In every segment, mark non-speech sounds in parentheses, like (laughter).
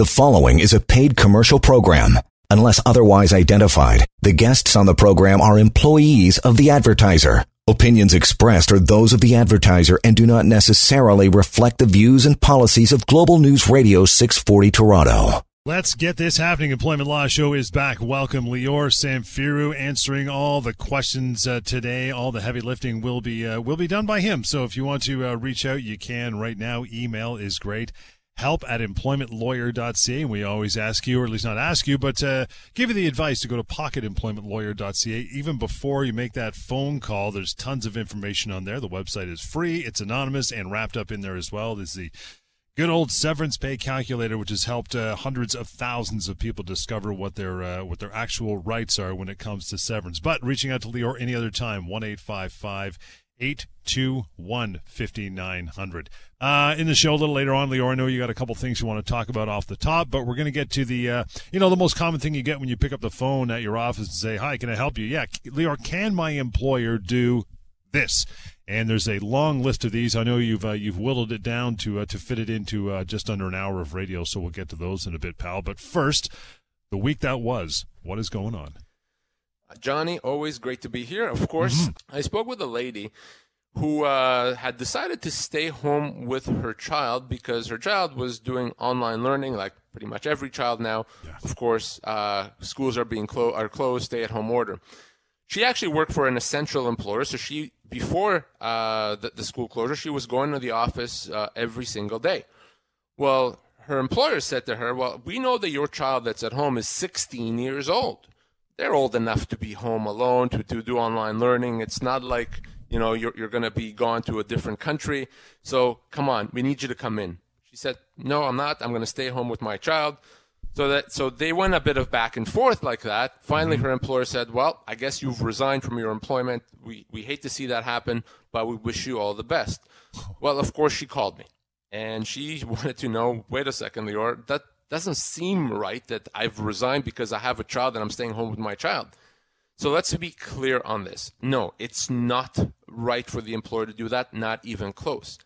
The following is a paid commercial program. Unless otherwise identified, the guests on the program are employees of the advertiser. Opinions expressed are those of the advertiser and do not necessarily reflect the views and policies of Global News Radio 640 Toronto. Let's get this happening. Employment Law Show is back. Welcome, Lior Samfiru, answering all the questions uh, today. All the heavy lifting will be uh, will be done by him. So if you want to uh, reach out, you can right now. Email is great help at employmentlawyer.ca. And we always ask you, or at least not ask you, but uh, give you the advice to go to pocketemploymentlawyer.ca. Even before you make that phone call, there's tons of information on there. The website is free, it's anonymous, and wrapped up in there as well. There's the good old severance pay calculator, which has helped uh, hundreds of thousands of people discover what their uh, what their actual rights are when it comes to severance. But reaching out to Lior any other time, one eight five five 821 5900. Uh, in the show a little later on, Lior, I know you got a couple things you want to talk about off the top, but we're going to get to the, uh, you know, the most common thing you get when you pick up the phone at your office and say, Hi, can I help you? Yeah, Lior, can my employer do this? And there's a long list of these. I know you've uh, you've whittled it down to uh, to fit it into uh, just under an hour of radio, so we'll get to those in a bit, pal. But first, the week that was. What is going on? Johnny, always great to be here. Of course, mm-hmm. I spoke with a lady who uh, had decided to stay home with her child because her child was doing online learning, like pretty much every child now. Yes. Of course, uh, schools are being clo- are closed, stay-at-home order. She actually worked for an essential employer, so she before uh, the, the, school closure, she was going to the office uh, every single day. Well, her employer said to her, "Well, we know that your child that's at home is 16 years old." They're old enough to be home alone to, to do online learning. It's not like, you know, you're, you're going to be gone to a different country. So come on, we need you to come in. She said, no, I'm not. I'm going to stay home with my child. So that, so they went a bit of back and forth like that. Finally, mm-hmm. her employer said, well, I guess you've resigned from your employment. We, we hate to see that happen, but we wish you all the best. Well, of course, she called me and she (laughs) wanted to know, wait a second, Lior, that, doesn't seem right that I've resigned because I have a child and I'm staying home with my child. So let's be clear on this. No, it's not right for the employer to do that, not even close.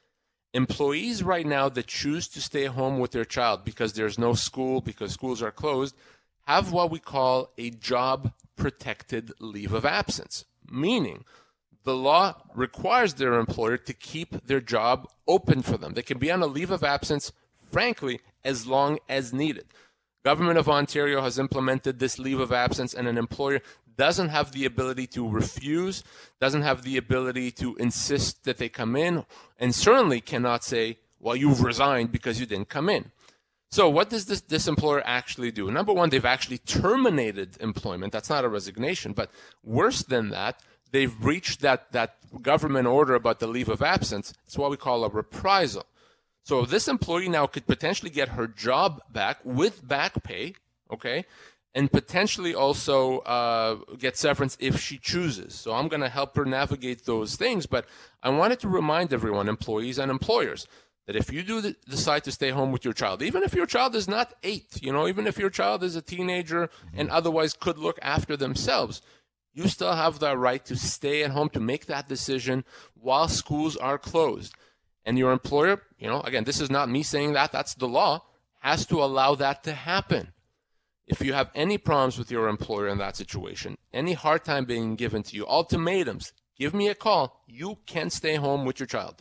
Employees right now that choose to stay home with their child because there's no school, because schools are closed, have what we call a job protected leave of absence, meaning the law requires their employer to keep their job open for them. They can be on a leave of absence, frankly, as long as needed. Government of Ontario has implemented this leave of absence and an employer doesn't have the ability to refuse, doesn't have the ability to insist that they come in, and certainly cannot say, well, you've resigned because you didn't come in. So what does this, this employer actually do? Number one, they've actually terminated employment. That's not a resignation, but worse than that, they've breached that, that government order about the leave of absence. It's what we call a reprisal. So this employee now could potentially get her job back with back pay, okay, and potentially also uh, get severance if she chooses. So I'm going to help her navigate those things. But I wanted to remind everyone, employees and employers, that if you do decide to stay home with your child, even if your child is not eight, you know, even if your child is a teenager and otherwise could look after themselves, you still have the right to stay at home to make that decision while schools are closed. And your employer, you know, again, this is not me saying that, that's the law, has to allow that to happen. If you have any problems with your employer in that situation, any hard time being given to you, ultimatums, give me a call. You can stay home with your child.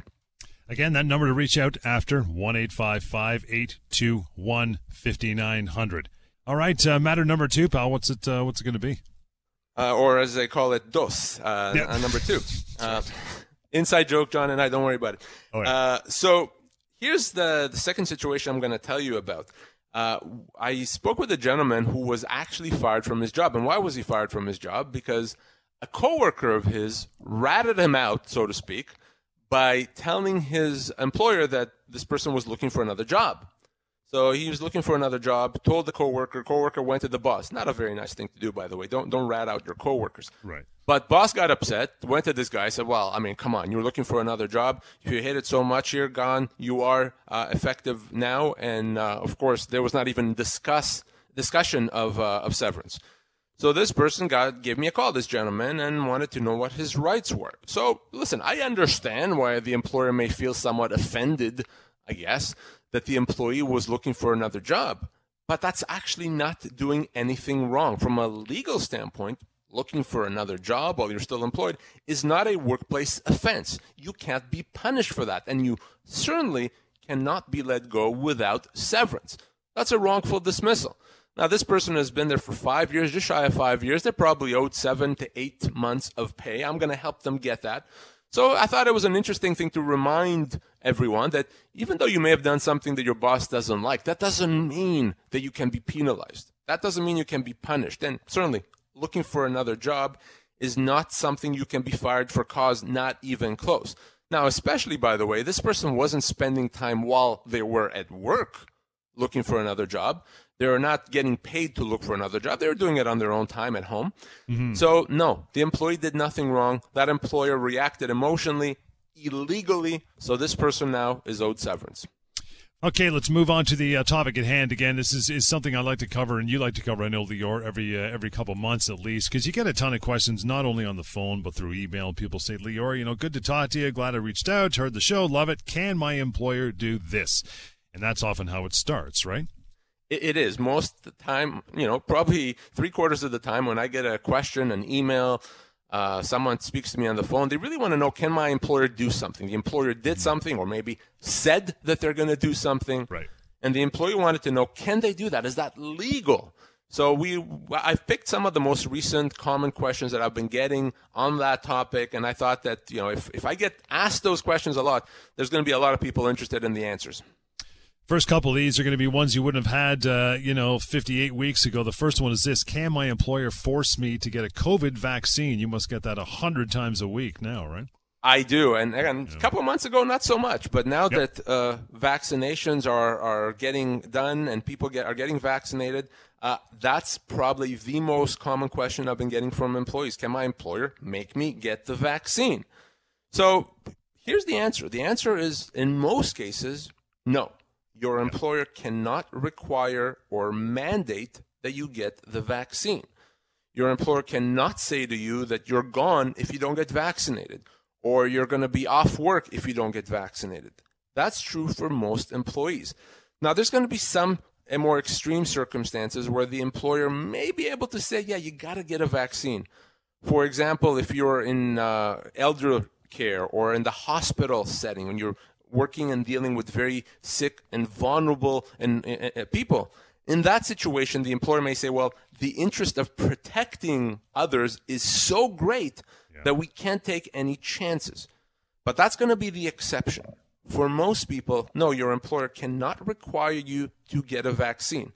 Again, that number to reach out after one eight five five eight two one fifty nine hundred. All right, uh, matter number two, pal. What's it? Uh, what's it going to be? Uh, or as they call it, dos. Uh, yeah. number two. (laughs) Inside joke, John and I. Don't worry about it. Oh, yeah. uh, so here's the the second situation I'm going to tell you about. Uh, I spoke with a gentleman who was actually fired from his job, and why was he fired from his job? Because a coworker of his ratted him out, so to speak, by telling his employer that this person was looking for another job. So he was looking for another job, told the coworker, coworker went to the boss. Not a very nice thing to do, by the way. Don't don't rat out your coworkers. Right. But boss got upset, went to this guy, said, "Well, I mean, come on, you're looking for another job. If you hate it so much, you're gone. You are uh, effective now." And uh, of course, there was not even discuss discussion of uh, of severance. So this person got gave me a call, this gentleman, and wanted to know what his rights were. So listen, I understand why the employer may feel somewhat offended, I guess, that the employee was looking for another job. but that's actually not doing anything wrong. From a legal standpoint, looking for another job while you're still employed is not a workplace offense. You can't be punished for that, and you certainly cannot be let go without severance. That's a wrongful dismissal. Now, this person has been there for five years, just shy of five years. They're probably owed seven to eight months of pay. I'm going to help them get that. So I thought it was an interesting thing to remind everyone that even though you may have done something that your boss doesn't like, that doesn't mean that you can be penalized. That doesn't mean you can be punished. And certainly, looking for another job is not something you can be fired for cause not even close. Now, especially by the way, this person wasn't spending time while they were at work looking for another job. They're not getting paid to look for another job. They're doing it on their own time at home. Mm-hmm. So, no, the employee did nothing wrong. That employer reacted emotionally, illegally. So, this person now is owed severance. Okay, let's move on to the uh, topic at hand. Again, this is, is something I like to cover, and you like to cover. I know Lior every uh, every couple months at least, because you get a ton of questions not only on the phone but through email. People say, Lior, you know, good to talk to you. Glad I reached out, heard the show, love it. Can my employer do this? And that's often how it starts, right? it is most of the time. You know, probably three quarters of the time when I get a question, an email, uh, someone speaks to me on the phone, they really want to know can my employer do something? The employer did something or maybe said that they're going to do something. Right. And the employee wanted to know can they do that? Is that legal? So we, I've picked some of the most recent common questions that I've been getting on that topic, and I thought that you know if if I get asked those questions a lot, there's going to be a lot of people interested in the answers. First couple of these are going to be ones you wouldn't have had, uh, you know, 58 weeks ago. The first one is this Can my employer force me to get a COVID vaccine? You must get that 100 times a week now, right? I do. And again, yeah. a couple of months ago, not so much. But now yep. that uh, vaccinations are, are getting done and people get, are getting vaccinated, uh, that's probably the most common question I've been getting from employees. Can my employer make me get the vaccine? So here's the answer the answer is in most cases, no your employer cannot require or mandate that you get the vaccine. Your employer cannot say to you that you're gone if you don't get vaccinated, or you're going to be off work if you don't get vaccinated. That's true for most employees. Now, there's going to be some and more extreme circumstances where the employer may be able to say, yeah, you got to get a vaccine. For example, if you're in uh, elder care or in the hospital setting, when you're working and dealing with very sick and vulnerable and, uh, people. In that situation, the employer may say, well, the interest of protecting others is so great yeah. that we can't take any chances. But that's going to be the exception. For most people, no, your employer cannot require you to get a vaccine.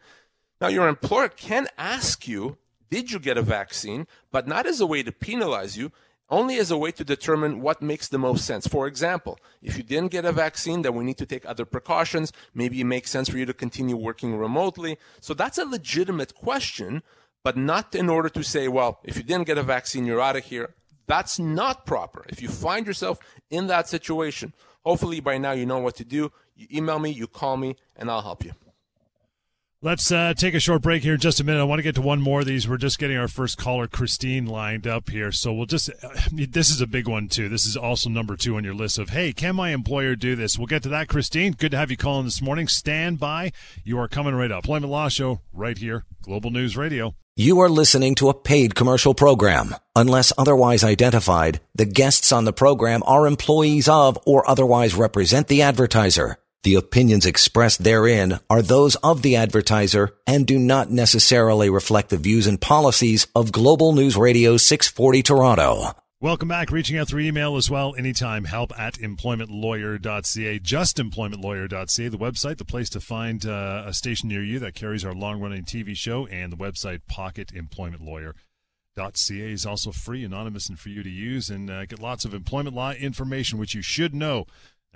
Now, your employer can ask you, did you get a vaccine? But not as a way to penalize you only as a way to determine what makes the most sense. For example, if you didn't get a vaccine, then we need to take other precautions. Maybe it makes sense for you to continue working remotely. So that's a legitimate question, but not in order to say, well, if you didn't get a vaccine, you're out of here. That's not proper. If you find yourself in that situation, hopefully by now you know what to do. You email me, you call me, and I'll help you. Let's uh, take a short break here in just a minute. I want to get to one more of these. We're just getting our first caller, Christine, lined up here. So we'll just, uh, this is a big one too. This is also number two on your list of, hey, can my employer do this? We'll get to that, Christine. Good to have you calling this morning. Stand by. You are coming right up. Employment Law Show right here, Global News Radio. You are listening to a paid commercial program. Unless otherwise identified, the guests on the program are employees of or otherwise represent the advertiser. The opinions expressed therein are those of the advertiser and do not necessarily reflect the views and policies of Global News Radio 640 Toronto. Welcome back. Reaching out through email as well. Anytime. Help at employmentlawyer.ca. Just employmentlawyer.ca. The website, the place to find uh, a station near you that carries our long running TV show, and the website pocketemploymentlawyer.ca is also free, anonymous, and for you to use and uh, get lots of employment law information, which you should know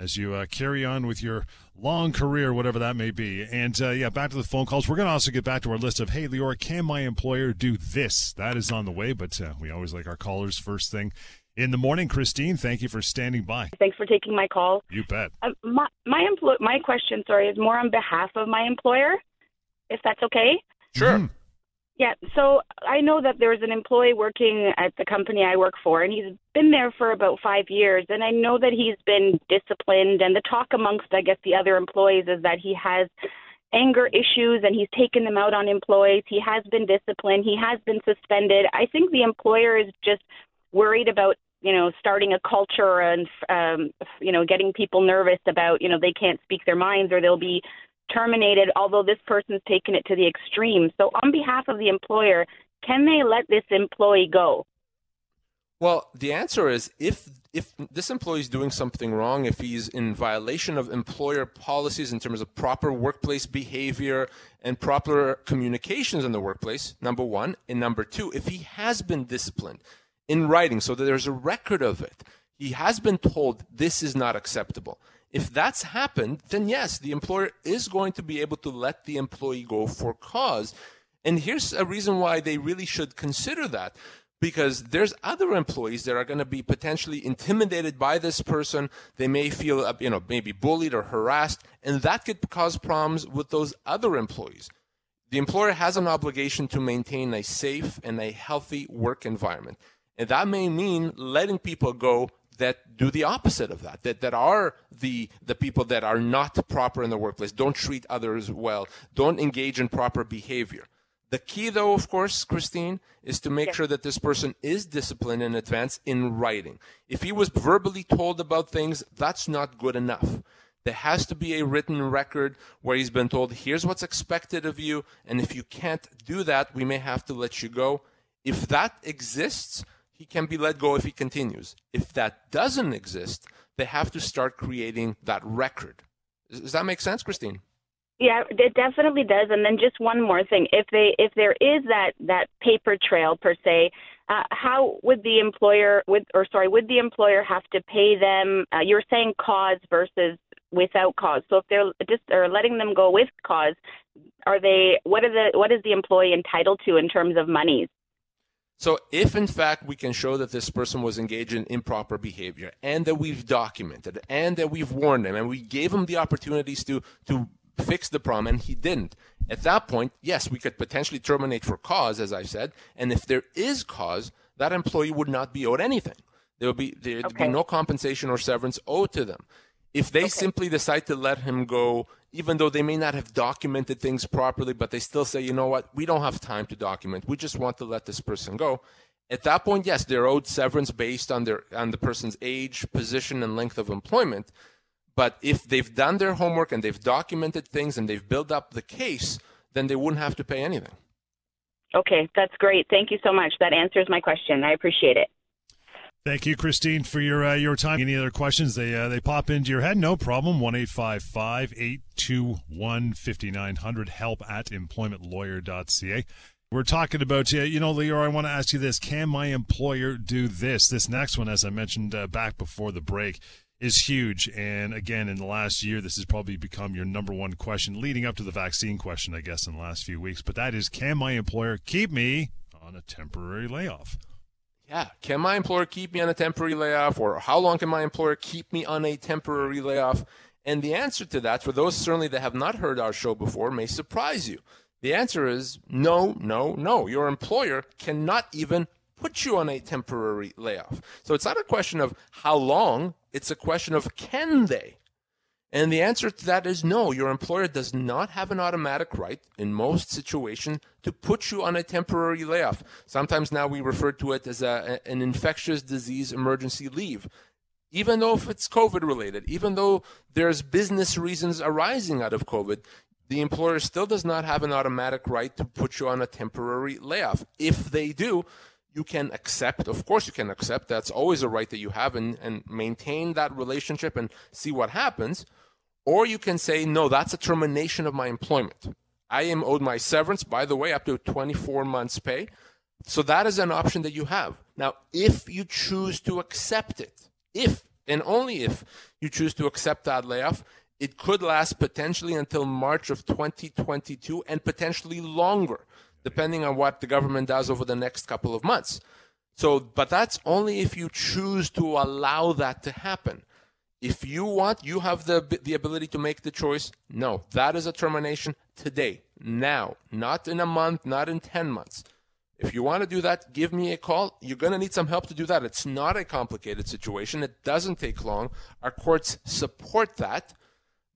as you uh, carry on with your long career, whatever that may be. And uh, yeah, back to the phone calls. We're going to also get back to our list of, hey, Lior, can my employer do this? That is on the way, but uh, we always like our callers first thing in the morning. Christine, thank you for standing by. Thanks for taking my call. You bet. Uh, my my, empl- my question, sorry, is more on behalf of my employer, if that's okay. Sure. Mm-hmm. Yeah, so I know that there's an employee working at the company I work for, and he's been there for about five years. And I know that he's been disciplined, and the talk amongst, I guess, the other employees is that he has anger issues and he's taken them out on employees. He has been disciplined. He has been suspended. I think the employer is just worried about you know starting a culture and um, you know getting people nervous about you know they can't speak their minds or they'll be terminated. Although this person's taken it to the extreme. So on behalf of the employer, can they let this employee go? Well, the answer is if if this employee is doing something wrong, if he's in violation of employer policies in terms of proper workplace behavior and proper communications in the workplace, number one, and number two, if he has been disciplined in writing so that there's a record of it, he has been told this is not acceptable. If that's happened, then yes, the employer is going to be able to let the employee go for cause. And here's a reason why they really should consider that because there's other employees that are going to be potentially intimidated by this person. They may feel, uh, you know, maybe bullied or harassed, and that could cause problems with those other employees. The employer has an obligation to maintain a safe and a healthy work environment. And that may mean letting people go that do the opposite of that, that, that are the, the people that are not proper in the workplace, don't treat others well, don't engage in proper behavior. The key, though, of course, Christine, is to make yes. sure that this person is disciplined in advance in writing. If he was verbally told about things, that's not good enough. There has to be a written record where he's been told, here's what's expected of you, and if you can't do that, we may have to let you go. If that exists, he can be let go if he continues. If that doesn't exist, they have to start creating that record. Does that make sense, Christine? Yeah, it definitely does. And then just one more thing: if they if there is that that paper trail per se, uh, how would the employer would or sorry would the employer have to pay them? Uh, you're saying cause versus without cause. So if they're just or letting them go with cause, are they what are the what is the employee entitled to in terms of monies? So, if in fact we can show that this person was engaged in improper behavior and that we've documented and that we've warned them and we gave him the opportunities to, to fix the problem and he didn't. At that point, yes, we could potentially terminate for cause, as I said. And if there is cause, that employee would not be owed anything. There would be there'd okay. be no compensation or severance owed to them. If they okay. simply decide to let him go, even though they may not have documented things properly, but they still say, you know what, we don't have time to document. We just want to let this person go. At that point, yes, they're owed severance based on their on the person's age, position, and length of employment. But if they've done their homework and they've documented things and they've built up the case, then they wouldn't have to pay anything. Okay, that's great. Thank you so much. That answers my question. I appreciate it. Thank you, Christine, for your uh, your time. Any other questions? They uh, they pop into your head. No problem. One eight five five eight two one fifty nine hundred. Help at employmentlawyer.ca. We're talking about, you know, Lior, I want to ask you this. Can my employer do this? This next one, as I mentioned uh, back before the break, is huge. And again, in the last year, this has probably become your number one question, leading up to the vaccine question, I guess, in the last few weeks. But that is, can my employer keep me on a temporary layoff? Yeah, can my employer keep me on a temporary layoff, or how long can my employer keep me on a temporary layoff? And the answer to that, for those certainly that have not heard our show before, may surprise you. The answer is no, no, no. Your employer cannot even put you on a temporary layoff. So it's not a question of how long, it's a question of can they? And the answer to that is no. Your employer does not have an automatic right in most situations to put you on a temporary layoff. Sometimes now we refer to it as a, an infectious disease emergency leave. Even though if it's COVID related, even though there's business reasons arising out of COVID, the employer still does not have an automatic right to put you on a temporary layoff. If they do, you can accept, of course, you can accept. That's always a right that you have and, and maintain that relationship and see what happens. Or you can say, no, that's a termination of my employment. I am owed my severance, by the way, up to 24 months' pay. So that is an option that you have. Now, if you choose to accept it, if and only if you choose to accept that layoff, it could last potentially until March of 2022 and potentially longer depending on what the government does over the next couple of months. So, but that's only if you choose to allow that to happen. If you want, you have the, the ability to make the choice. No, that is a termination today, now, not in a month, not in 10 months. If you want to do that, give me a call. You're going to need some help to do that. It's not a complicated situation. It doesn't take long. Our courts support that.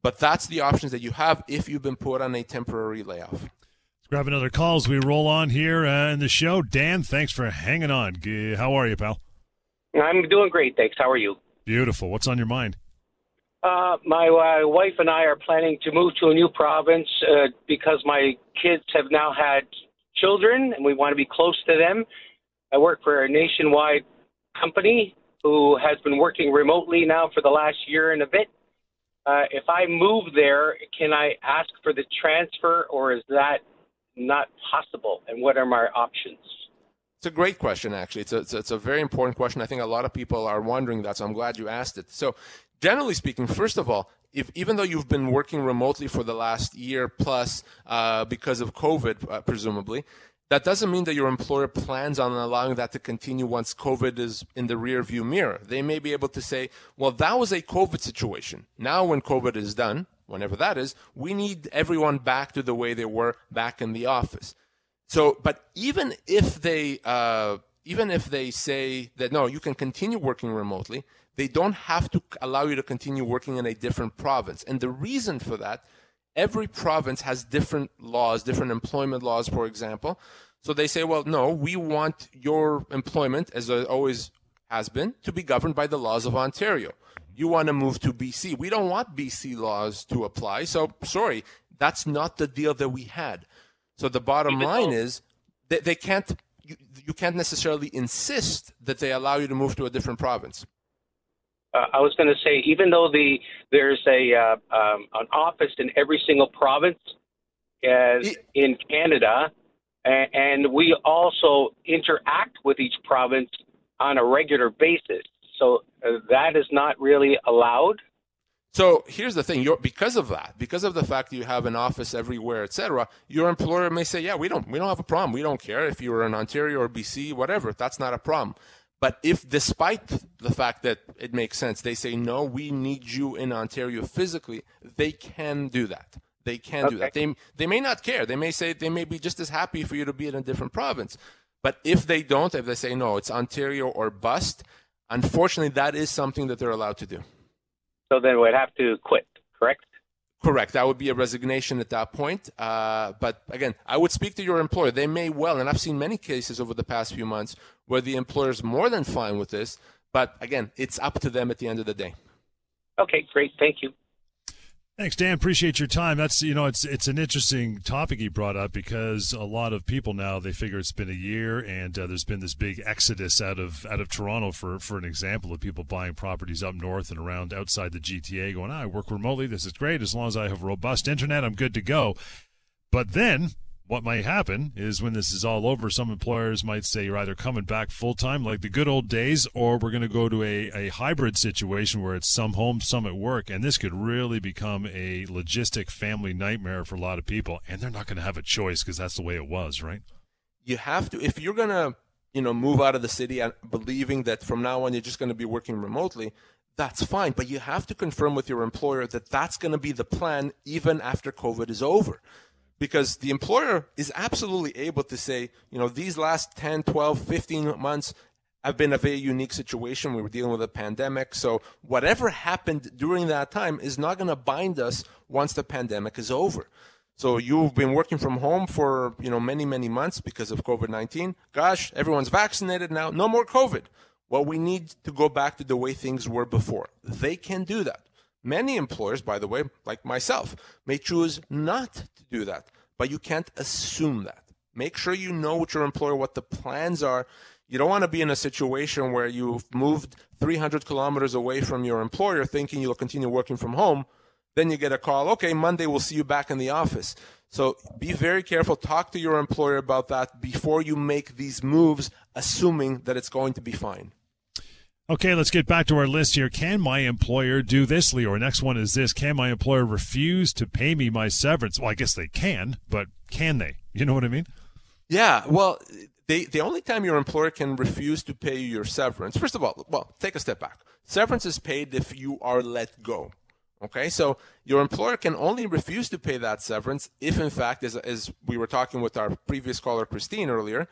But that's the options that you have if you've been put on a temporary layoff. Let's grab another call as we roll on here uh, in the show. Dan, thanks for hanging on. How are you, pal? I'm doing great, thanks. How are you? Beautiful. What's on your mind? Uh, my uh, wife and I are planning to move to a new province uh, because my kids have now had children and we want to be close to them. I work for a nationwide company who has been working remotely now for the last year and a bit. Uh, if I move there, can I ask for the transfer or is that not possible? And what are my options? It's a great question, actually. It's a, it's a, it's a very important question. I think a lot of people are wondering that, so I'm glad you asked it. So, generally speaking, first of all, if even though you've been working remotely for the last year plus uh, because of COVID, uh, presumably, that doesn't mean that your employer plans on allowing that to continue once COVID is in the rear view mirror. They may be able to say, well, that was a COVID situation. Now, when COVID is done, whenever that is, we need everyone back to the way they were back in the office. So, but even if they, uh, even if they say that no, you can continue working remotely, they don't have to allow you to continue working in a different province. And the reason for that, every province has different laws, different employment laws, for example. So they say, well, no, we want your employment, as it always has been, to be governed by the laws of Ontario. You want to move to BC. We don't want BC laws to apply. So, sorry, that's not the deal that we had. So the bottom Even line though- is they, they can't, you, you can't necessarily insist that they allow you to move to a different province. Uh, I was going to say, even though the there's a uh, um, an office in every single province as it, in Canada, and, and we also interact with each province on a regular basis. So uh, that is not really allowed. So here's the thing: you're, because of that, because of the fact that you have an office everywhere, etc., your employer may say, "Yeah, we don't, we don't have a problem. We don't care if you're in Ontario or BC, whatever. That's not a problem." But if, despite the fact that it makes sense, they say, no, we need you in Ontario physically, they can do that. They can okay. do that. They, they may not care. They may say they may be just as happy for you to be in a different province. But if they don't, if they say, no, it's Ontario or bust, unfortunately, that is something that they're allowed to do. So then we'd have to quit, correct? Correct. That would be a resignation at that point. Uh, but again, I would speak to your employer. They may well, and I've seen many cases over the past few months where the employer is more than fine with this. But again, it's up to them at the end of the day. Okay, great. Thank you. Thanks, Dan. Appreciate your time. That's you know, it's it's an interesting topic he brought up because a lot of people now they figure it's been a year and uh, there's been this big exodus out of out of Toronto for for an example of people buying properties up north and around outside the GTA, going, ah, I work remotely. This is great as long as I have robust internet, I'm good to go. But then what might happen is when this is all over, some employers might say you're either coming back full time like the good old days, or we're going to go to a, a hybrid situation where it's some home, some at work. And this could really become a logistic family nightmare for a lot of people. And they're not going to have a choice because that's the way it was, right? You have to, if you're going to, you know, move out of the city and believing that from now on you're just going to be working remotely, that's fine. But you have to confirm with your employer that that's going to be the plan even after COVID is over because the employer is absolutely able to say, you know, these last 10, 12, 15 months have been a very unique situation. We were dealing with a pandemic. So whatever happened during that time is not going to bind us once the pandemic is over. So you've been working from home for, you know, many, many months because of COVID-19. Gosh, everyone's vaccinated now. No more COVID. Well, we need to go back to the way things were before. They can do that. Many employers, by the way, like myself, may choose not to do that, but you can't assume that. Make sure you know with your employer what the plans are. You don't want to be in a situation where you've moved 300 kilometers away from your employer thinking you'll continue working from home. Then you get a call, okay, Monday we'll see you back in the office. So be very careful. Talk to your employer about that before you make these moves, assuming that it's going to be fine. Okay, let's get back to our list here. Can my employer do this, Lior? next one is this. Can my employer refuse to pay me my severance? Well, I guess they can, but can they? You know what I mean? Yeah. Well, they, the only time your employer can refuse to pay you your severance, first of all, well, take a step back. Severance is paid if you are let go. Okay, so your employer can only refuse to pay that severance if, in fact, as, as we were talking with our previous caller, Christine, earlier,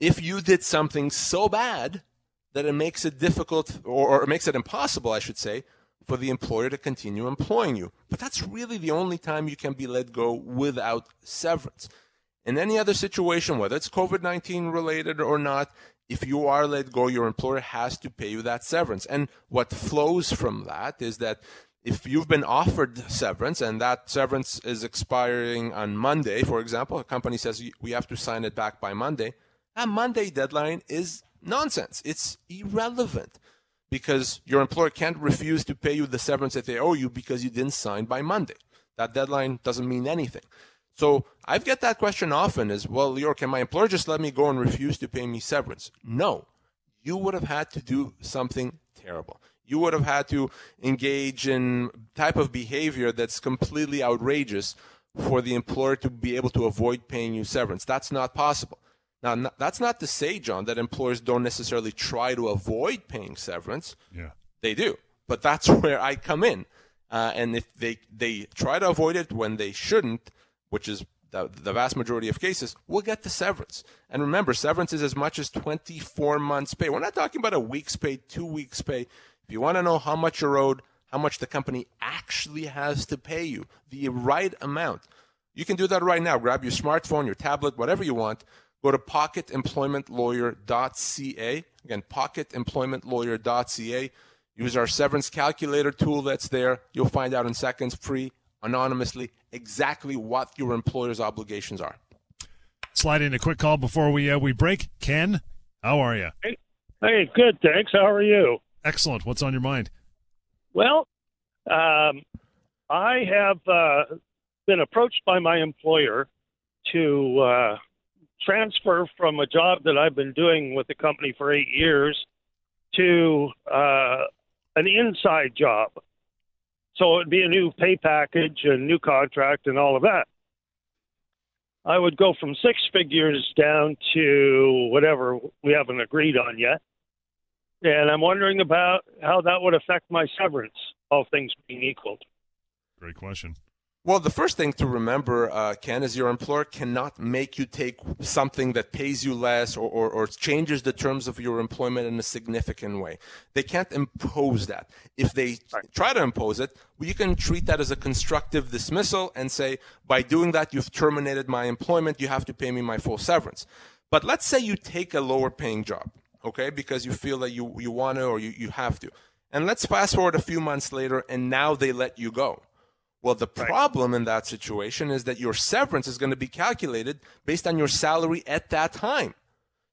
if you did something so bad that it makes it difficult or, or makes it impossible, I should say, for the employer to continue employing you. But that's really the only time you can be let go without severance. In any other situation, whether it's COVID 19 related or not, if you are let go, your employer has to pay you that severance. And what flows from that is that if you've been offered severance and that severance is expiring on Monday, for example, a company says we have to sign it back by Monday, that Monday deadline is nonsense. It's irrelevant because your employer can't refuse to pay you the severance that they owe you because you didn't sign by Monday. That deadline doesn't mean anything. So I get that question often is, well, Lior, can my employer just let me go and refuse to pay me severance? No. You would have had to do something terrible. You would have had to engage in type of behavior that's completely outrageous for the employer to be able to avoid paying you severance. That's not possible. Now, that's not to say, John, that employers don't necessarily try to avoid paying severance. Yeah. They do. But that's (laughs) where I come in. Uh, and if they, they try to avoid it when they shouldn't, which is the, the vast majority of cases, we'll get the severance. And remember, severance is as much as 24 months' pay. We're not talking about a week's pay, two weeks' pay. If you want to know how much you're owed, how much the company actually has to pay you, the right amount, you can do that right now. Grab your smartphone, your tablet, whatever you want. Go to pocketemploymentlawyer.ca. Again, pocketemploymentlawyer.ca. Use our severance calculator tool that's there. You'll find out in seconds, free, anonymously, exactly what your employer's obligations are. Slide in a quick call before we uh, we break. Ken, how are you? Hey, hey, good, thanks. How are you? Excellent. What's on your mind? Well, um, I have uh, been approached by my employer to uh, transfer from a job that I've been doing with the company for eight years to uh, an inside job. So it'd be a new pay package, a new contract, and all of that. I would go from six figures down to whatever we haven't agreed on yet. And I'm wondering about how that would affect my severance, all things being equal. Great question. Well, the first thing to remember, uh, Ken, is your employer cannot make you take something that pays you less or, or, or, changes the terms of your employment in a significant way. They can't impose that. If they try to impose it, well, you can treat that as a constructive dismissal and say, by doing that, you've terminated my employment. You have to pay me my full severance. But let's say you take a lower paying job, okay, because you feel that you, you want to or you, you have to. And let's fast forward a few months later, and now they let you go well, the right. problem in that situation is that your severance is going to be calculated based on your salary at that time.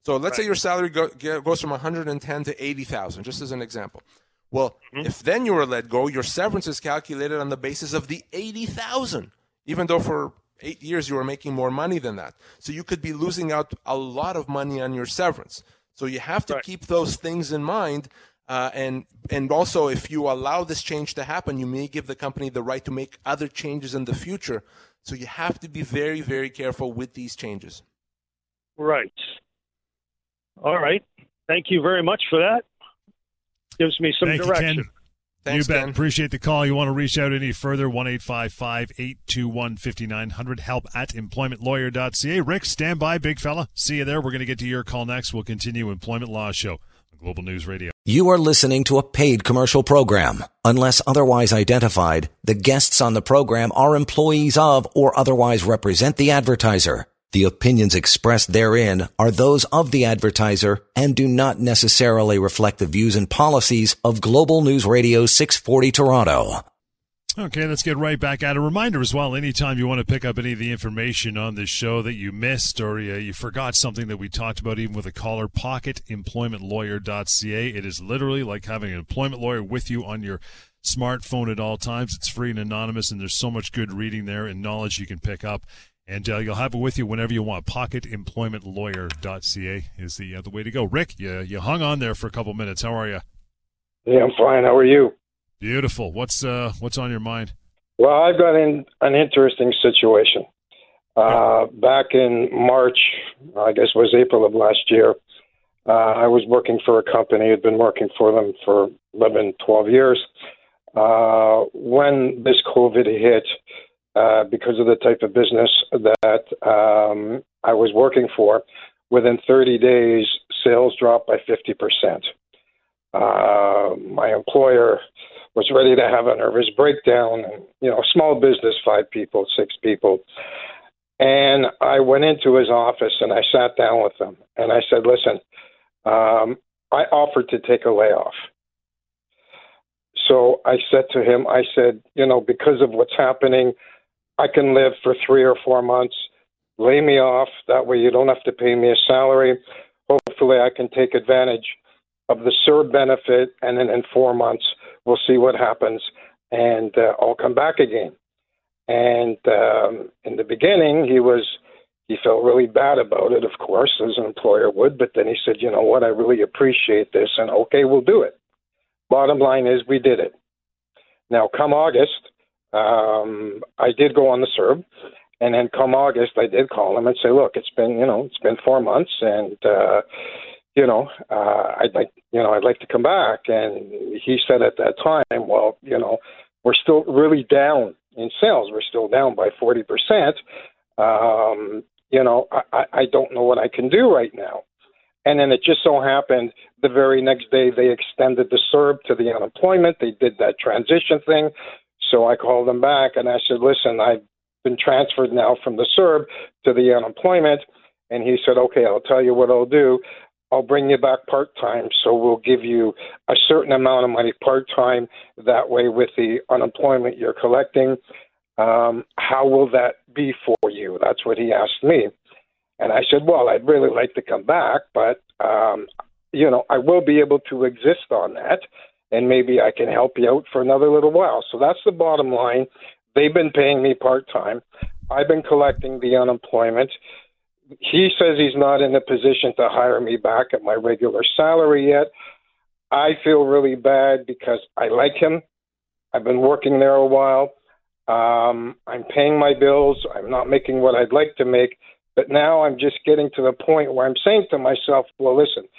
So let's right. say your salary go, goes from 110 to 80,000, just as an example. Well, mm-hmm. if then you were let go, your severance is calculated on the basis of the 80,000, even though for eight years you were making more money than that. So you could be losing out a lot of money on your severance. So you have to right. keep those things in mind uh, and and also, if you allow this change to happen, you may give the company the right to make other changes in the future. So you have to be very, very careful with these changes. Right. All right. Thank you very much for that. Gives me some Thank direction. You, Thanks, you bet. Ken. Appreciate the call. You want to reach out any further? 1 821 5900. Help at employmentlawyer.ca. Rick, stand by, big fella. See you there. We're going to get to your call next. We'll continue Employment Law Show. Global News Radio. You are listening to a paid commercial program. Unless otherwise identified, the guests on the program are employees of or otherwise represent the advertiser. The opinions expressed therein are those of the advertiser and do not necessarily reflect the views and policies of Global News Radio 640 Toronto. Okay, let's get right back at a reminder as well. Anytime you want to pick up any of the information on this show that you missed or you, you forgot something that we talked about, even with a caller, pocketemploymentlawyer.ca. It is literally like having an employment lawyer with you on your smartphone at all times. It's free and anonymous, and there's so much good reading there and knowledge you can pick up. And uh, you'll have it with you whenever you want. Pocketemploymentlawyer.ca is the uh, the way to go. Rick, you you hung on there for a couple minutes. How are you? Yeah, I'm fine. How are you? Beautiful. What's uh what's on your mind? Well, I've got in an interesting situation. Uh, back in March, I guess it was April of last year, uh, I was working for a company. I'd been working for them for 11, 12 years. Uh, when this COVID hit, uh, because of the type of business that um, I was working for, within 30 days, sales dropped by 50%. Uh, my employer was ready to have a nervous breakdown. You know, small business, five people, six people. And I went into his office and I sat down with him and I said, listen, um, I offered to take a layoff. So I said to him, I said, you know, because of what's happening, I can live for three or four months. Lay me off. That way you don't have to pay me a salary. Hopefully I can take advantage of the CERB benefit. And then in four months, we'll see what happens. And uh, I'll come back again. And um, in the beginning, he was he felt really bad about it, of course, as an employer would. But then he said, you know what, I really appreciate this, and okay, we'll do it. Bottom line is, we did it. Now, come August, um, I did go on the CERB, and then come August, I did call him and say, look, it's been, you know, it's been four months, and uh, you know, uh, I'd like, you know, I'd like to come back. And he said at that time, well, you know, we're still really down in sales. We're still down by 40%. Um, you know, I, I don't know what I can do right now. And then it just so happened the very next day they extended the CERB to the unemployment. They did that transition thing. So I called them back and I said, listen, I've been transferred now from the CERB to the unemployment. And he said, okay, I'll tell you what I'll do. I'll bring you back part time. So we'll give you a certain amount of money part time. That way, with the unemployment you're collecting, um, how will that be for you? That's what he asked me. And I said, well, I'd really like to come back, but, um, you know, I will be able to exist on that. And maybe I can help you out for another little while. So that's the bottom line. They've been paying me part time. I've been collecting the unemployment he says he's not in a position to hire me back at my regular salary yet. I feel really bad because I like him. I've been working there a while. Um, I'm paying my bills. I'm not making what I'd like to make. But now I'm just getting to the point where I'm saying to myself, well, listen,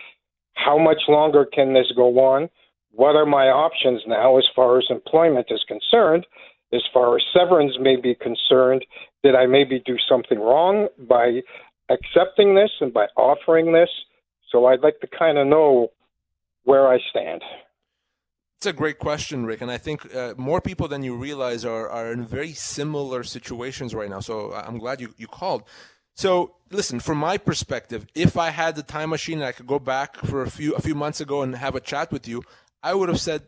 how much longer can this go on? What are my options now as far as employment is concerned? As far as severance may be concerned, did I maybe do something wrong by accepting this and by offering this. So I'd like to kind of know where I stand. It's a great question, Rick, and I think uh, more people than you realize are, are in very similar situations right now. So I'm glad you, you called. So listen, from my perspective, if I had the time machine and I could go back for a few a few months ago and have a chat with you, I would have said,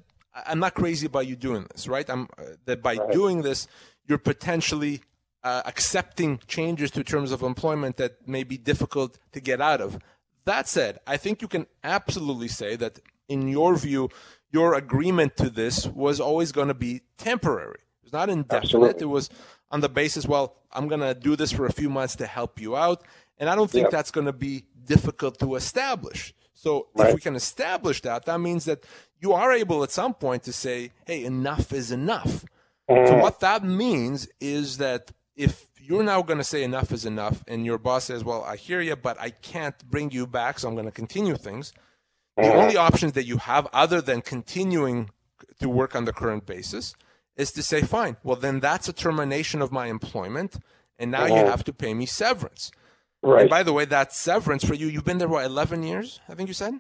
"I'm not crazy about you doing this, right? I'm uh, that by right. doing this, you're potentially uh, accepting changes to terms of employment that may be difficult to get out of. That said, I think you can absolutely say that, in your view, your agreement to this was always going to be temporary. It was not indefinite. Absolutely. It was on the basis, well, I'm going to do this for a few months to help you out. And I don't think yep. that's going to be difficult to establish. So right. if we can establish that, that means that you are able at some point to say, hey, enough is enough. Mm. So what that means is that if you're now going to say enough is enough and your boss says well i hear you but i can't bring you back so i'm going to continue things the uh-huh. only options that you have other than continuing to work on the current basis is to say fine well then that's a termination of my employment and now you uh-huh. have to pay me severance right and by the way that severance for you you've been there what 11 years i think you said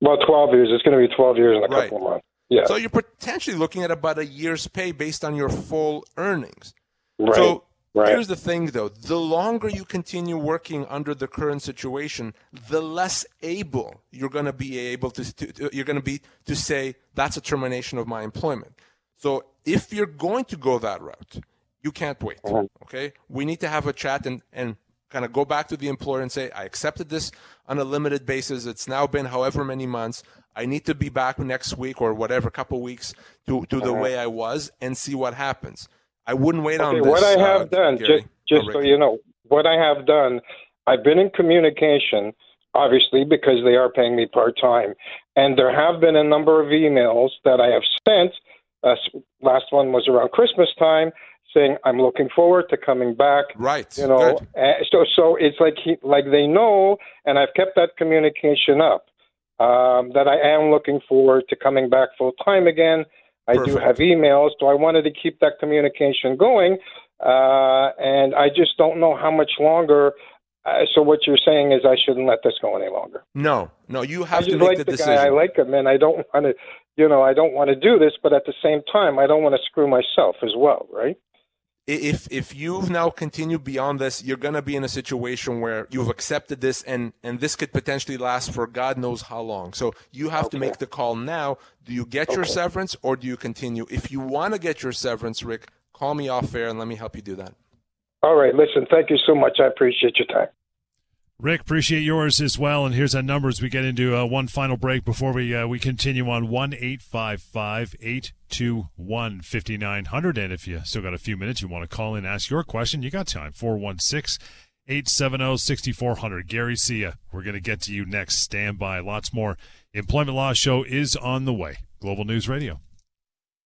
well 12 years it's going to be 12 years in a right. couple of months yeah so you're potentially looking at about a year's pay based on your full earnings right. so Right. Here's the thing, though: the longer you continue working under the current situation, the less able you're going to be able to, to, you're going to be to say that's a termination of my employment. So if you're going to go that route, you can't wait. Uh-huh. Okay, we need to have a chat and and kind of go back to the employer and say, I accepted this on a limited basis. It's now been however many months. I need to be back next week or whatever, couple weeks to to the uh-huh. way I was and see what happens. I wouldn't wait okay, on this. What I have uh, done, Gary, just, just so you know, what I have done, I've been in communication, obviously, because they are paying me part time. And there have been a number of emails that I have sent. Uh, last one was around Christmas time saying I'm looking forward to coming back. Right. You know, so so it's like he, like they know, and I've kept that communication up. Um, that I am looking forward to coming back full time again. I Perfect. do have emails, so I wanted to keep that communication going. Uh, and I just don't know how much longer Uh, so what you're saying is I shouldn't let this go any longer. No, no, you I have to make like the the decision. guy. I like him, and I don't want to, you know, I don't want to do this, but at the same time, I don't want to screw myself as well, right? If if you've now continued beyond this, you're going to be in a situation where you've accepted this, and and this could potentially last for God knows how long. So you have to make the call now. Do you get your severance or do you continue? If you want to get your severance, Rick, call me off air and let me help you do that. All right, listen, thank you so much. I appreciate your time. Rick, appreciate yours as well. And here's our numbers. We get into uh, one final break before we uh, we continue on one eight five five eight two one fifty nine hundred. And if you still got a few minutes, you want to call in, ask your question, you got time. 416 870 6400. Gary Sia, we're going to get to you next. Stand by. Lots more. Employment Law Show is on the way. Global News Radio.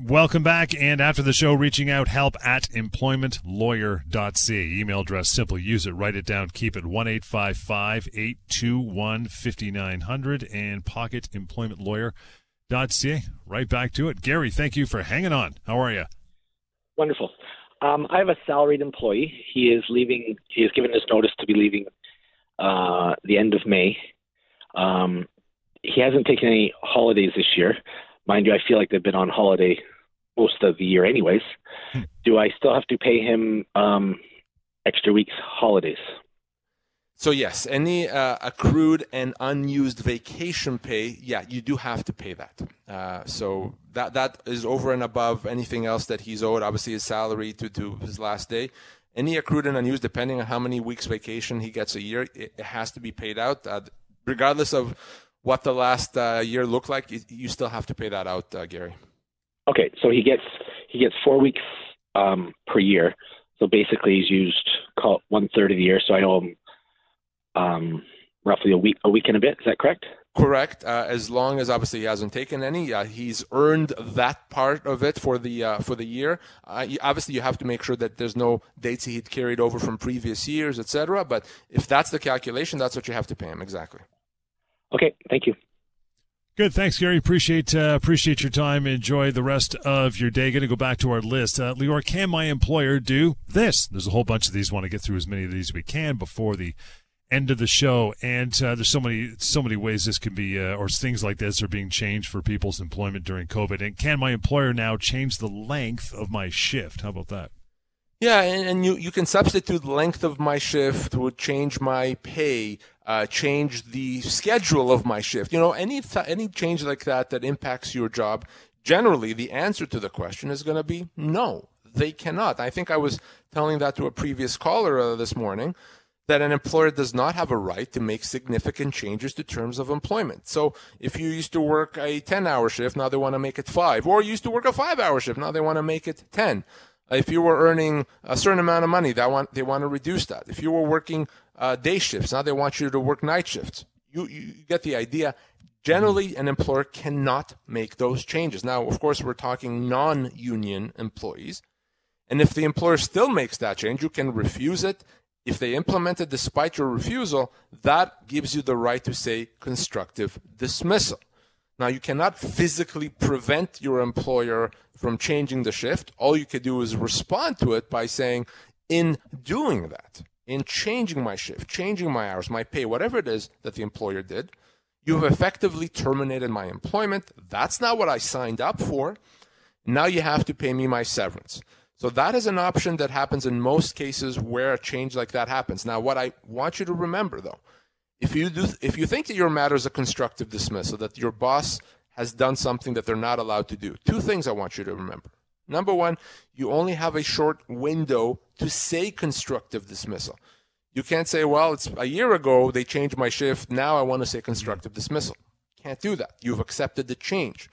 Welcome back. And after the show, reaching out, help at employmentlawyer.ca. Email address, simple. Use it, write it down, keep it 1 821 5900 and pocket employment pocketemploymentlawyer.ca. Right back to it. Gary, thank you for hanging on. How are you? Wonderful. Um, I have a salaried employee. He is leaving. He has given his notice to be leaving uh, the end of May. Um, he hasn't taken any holidays this year. Mind you, I feel like they've been on holiday most of the year, anyways. (laughs) Do I still have to pay him um, extra weeks holidays? So yes, any uh, accrued and unused vacation pay, yeah, you do have to pay that. Uh, so that that is over and above anything else that he's owed. Obviously, his salary to to his last day. Any accrued and unused, depending on how many weeks vacation he gets a year, it, it has to be paid out, uh, regardless of what the last uh, year looked like. You, still have to pay that out, uh, Gary. Okay, so he gets he gets four weeks um, per year. So basically, he's used call one third of the year. So I owe him um, roughly a week a week and a bit. Is that correct? Correct. Uh, as long as obviously he hasn't taken any, uh, he's earned that part of it for the uh, for the year. Uh, you, obviously, you have to make sure that there's no dates he'd carried over from previous years, etc. But if that's the calculation, that's what you have to pay him exactly. Okay, thank you. Good, thanks, Gary. Appreciate uh, appreciate your time. Enjoy the rest of your day. Going to go back to our list. Uh, Lior, can my employer do this? There's a whole bunch of these. Want to get through as many of these as we can before the end of the show. And uh, there's so many so many ways this can be, uh, or things like this are being changed for people's employment during COVID. And can my employer now change the length of my shift? How about that? Yeah, and, and you, you can substitute the length of my shift, would change my pay, uh, change the schedule of my shift. You know, any th- any change like that that impacts your job. Generally, the answer to the question is going to be no. They cannot. I think I was telling that to a previous caller uh, this morning that an employer does not have a right to make significant changes to terms of employment. So if you used to work a 10 hour shift, now they want to make it five, or you used to work a five hour shift, now they want to make it 10. If you were earning a certain amount of money, that want, they want to reduce that. If you were working uh, day shifts, now they want you to work night shifts. You, you get the idea. Generally, an employer cannot make those changes. Now, of course, we're talking non union employees. And if the employer still makes that change, you can refuse it. If they implement it despite your refusal, that gives you the right to say constructive dismissal. Now, you cannot physically prevent your employer from changing the shift. All you can do is respond to it by saying, in doing that, in changing my shift, changing my hours, my pay, whatever it is that the employer did, you have effectively terminated my employment. That's not what I signed up for. Now you have to pay me my severance. So that is an option that happens in most cases where a change like that happens. Now, what I want you to remember though, if you do, if you think that your matter is a constructive dismissal, that your boss has done something that they're not allowed to do, two things I want you to remember. Number one, you only have a short window to say constructive dismissal. You can't say, well, it's a year ago they changed my shift. Now I want to say constructive dismissal. Can't do that. You've accepted the change.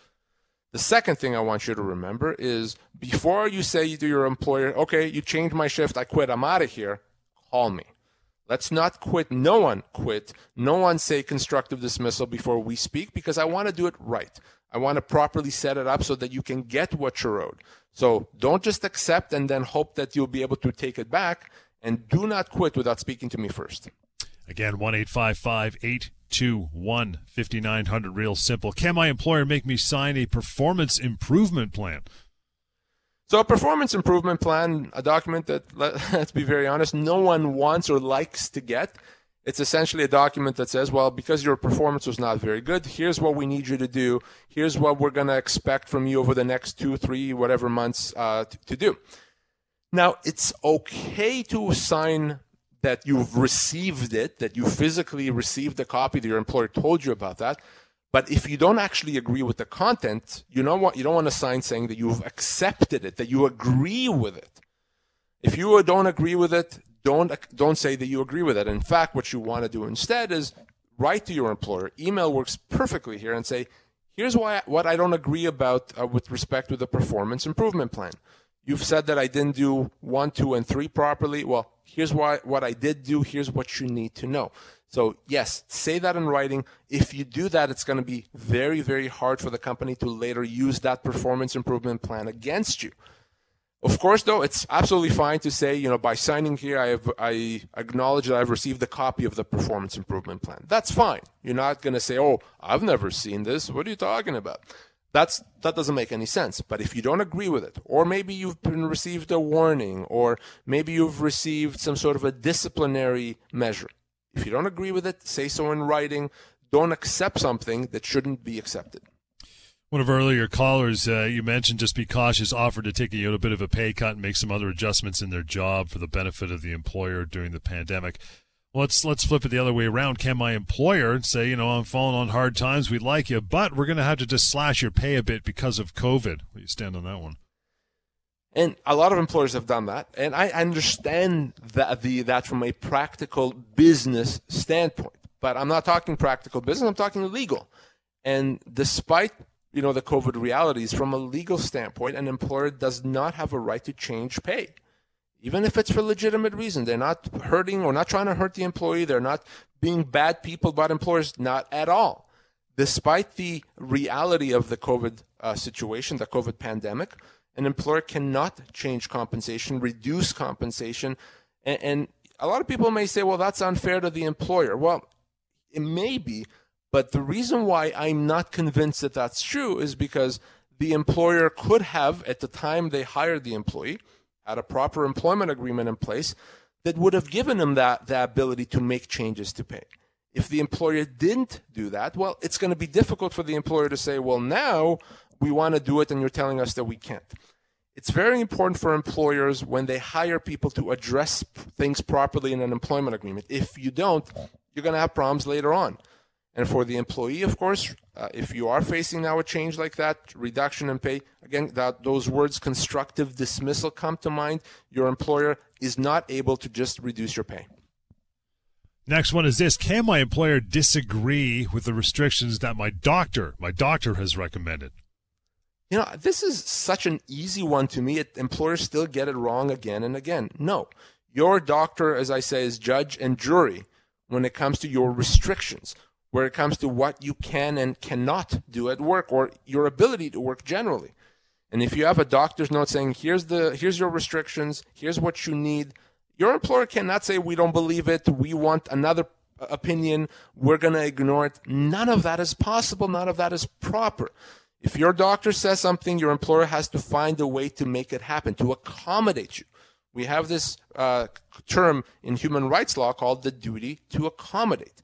The second thing I want you to remember is before you say to your employer, okay, you changed my shift, I quit, I'm out of here, call me. Let's not quit. No one quit. No one say constructive dismissal before we speak because I want to do it right. I want to properly set it up so that you can get what you're owed. So don't just accept and then hope that you'll be able to take it back. And do not quit without speaking to me first. Again, 1 821 5900. Real simple. Can my employer make me sign a performance improvement plan? So, a performance improvement plan, a document that, (laughs) let's be very honest, no one wants or likes to get. It's essentially a document that says, well, because your performance was not very good, here's what we need you to do. Here's what we're going to expect from you over the next two, three, whatever months uh, to, to do. Now, it's okay to sign that you've received it, that you physically received a copy, that your employer told you about that. But if you don't actually agree with the content, you? You don't want to sign saying that you've accepted it, that you agree with it. If you don't agree with it, don't don't say that you agree with it. In fact, what you want to do instead is write to your employer. Email works perfectly here, and say, "Here's why what I don't agree about uh, with respect to the performance improvement plan. You've said that I didn't do one, two, and three properly. Well, here's why what I did do. Here's what you need to know." So yes, say that in writing. If you do that, it's going to be very, very hard for the company to later use that performance improvement plan against you. Of course, though, it's absolutely fine to say, you know, by signing here, I, have, I acknowledge that I've received a copy of the performance improvement plan. That's fine. You're not going to say, oh, I've never seen this. What are you talking about? That's, that doesn't make any sense. But if you don't agree with it, or maybe you've been received a warning, or maybe you've received some sort of a disciplinary measure, if you don't agree with it, say so in writing. Don't accept something that shouldn't be accepted. One of our earlier callers, uh, you mentioned just be cautious, offered to take a, a bit of a pay cut and make some other adjustments in their job for the benefit of the employer during the pandemic. Let's let's flip it the other way around. Can my employer say, you know, I'm falling on hard times, we'd like you, but we're going to have to just slash your pay a bit because of COVID? Where you stand on that one? And a lot of employers have done that, and I understand that the that from a practical business standpoint. But I'm not talking practical business; I'm talking legal. And despite you know the COVID realities from a legal standpoint, an employer does not have a right to change pay, even if it's for legitimate reason. They're not hurting or not trying to hurt the employee. They're not being bad people about employers, not at all. Despite the reality of the COVID uh, situation, the COVID pandemic, an employer cannot change compensation, reduce compensation, and, and a lot of people may say, "Well, that's unfair to the employer." Well, it may be but the reason why I'm not convinced that that's true is because the employer could have, at the time they hired the employee, had a proper employment agreement in place that would have given them that the ability to make changes to pay. If the employer didn't do that, well, it's going to be difficult for the employer to say, well, now we want to do it and you're telling us that we can't. It's very important for employers when they hire people to address things properly in an employment agreement. If you don't, you're going to have problems later on. And for the employee, of course, uh, if you are facing now a change like that, reduction in pay, again, that those words constructive dismissal come to mind. Your employer is not able to just reduce your pay. Next one is this: Can my employer disagree with the restrictions that my doctor, my doctor, has recommended? You know, this is such an easy one to me. It, employers still get it wrong again and again. No, your doctor, as I say, is judge and jury when it comes to your restrictions where it comes to what you can and cannot do at work or your ability to work generally. And if you have a doctor's note saying, here's the here's your restrictions, here's what you need, your employer cannot say we don't believe it, we want another opinion, we're going to ignore it. None of that is possible, none of that is proper. If your doctor says something, your employer has to find a way to make it happen, to accommodate you. We have this uh, term in human rights law called the duty to accommodate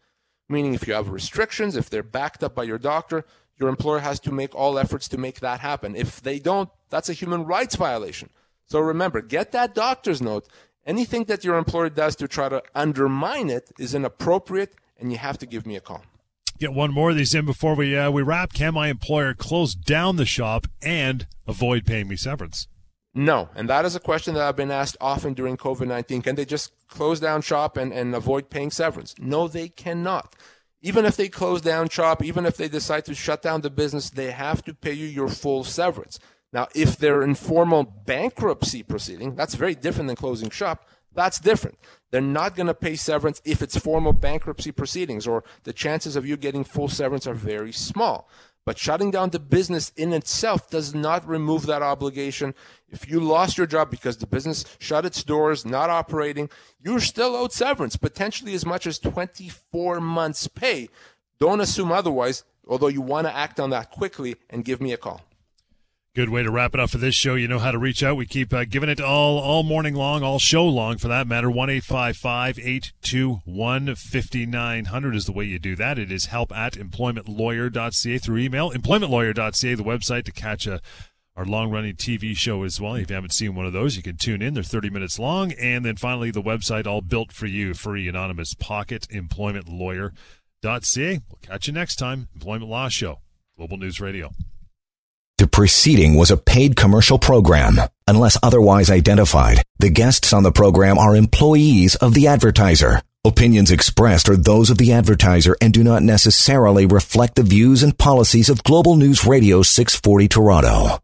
meaning if you have restrictions, if they're backed up by your doctor, your employer has to make all efforts to make that happen. If they don't, that's a human rights violation. So remember, get that doctor's note. Anything that your employer does to try to undermine it is inappropriate, and you have to give me a call. Get one more of these in before we uh, we wrap. Can my employer close down the shop and avoid paying me severance? No, and that is a question that I've been asked often during COVID 19. Can they just close down shop and, and avoid paying severance? No, they cannot. Even if they close down shop, even if they decide to shut down the business, they have to pay you your full severance. Now, if they're in formal bankruptcy proceeding, that's very different than closing shop. That's different. They're not going to pay severance if it's formal bankruptcy proceedings, or the chances of you getting full severance are very small. But shutting down the business in itself does not remove that obligation. If you lost your job because the business shut its doors, not operating, you're still owed severance, potentially as much as 24 months' pay. Don't assume otherwise, although you want to act on that quickly and give me a call. Good way to wrap it up for this show. You know how to reach out. We keep uh, giving it all all morning long, all show long for that matter. One eight five five eight two one fifty nine hundred is the way you do that. It is help at employmentlawyer.ca through email. Employmentlawyer.ca, the website to catch a our long running TV show as well. If you haven't seen one of those, you can tune in. They're 30 minutes long. And then finally, the website all built for you, free, anonymous pocket, employmentlawyer.ca. We'll catch you next time. Employment Law Show, Global News Radio. The preceding was a paid commercial program. Unless otherwise identified, the guests on the program are employees of the advertiser. Opinions expressed are those of the advertiser and do not necessarily reflect the views and policies of Global News Radio 640 Toronto.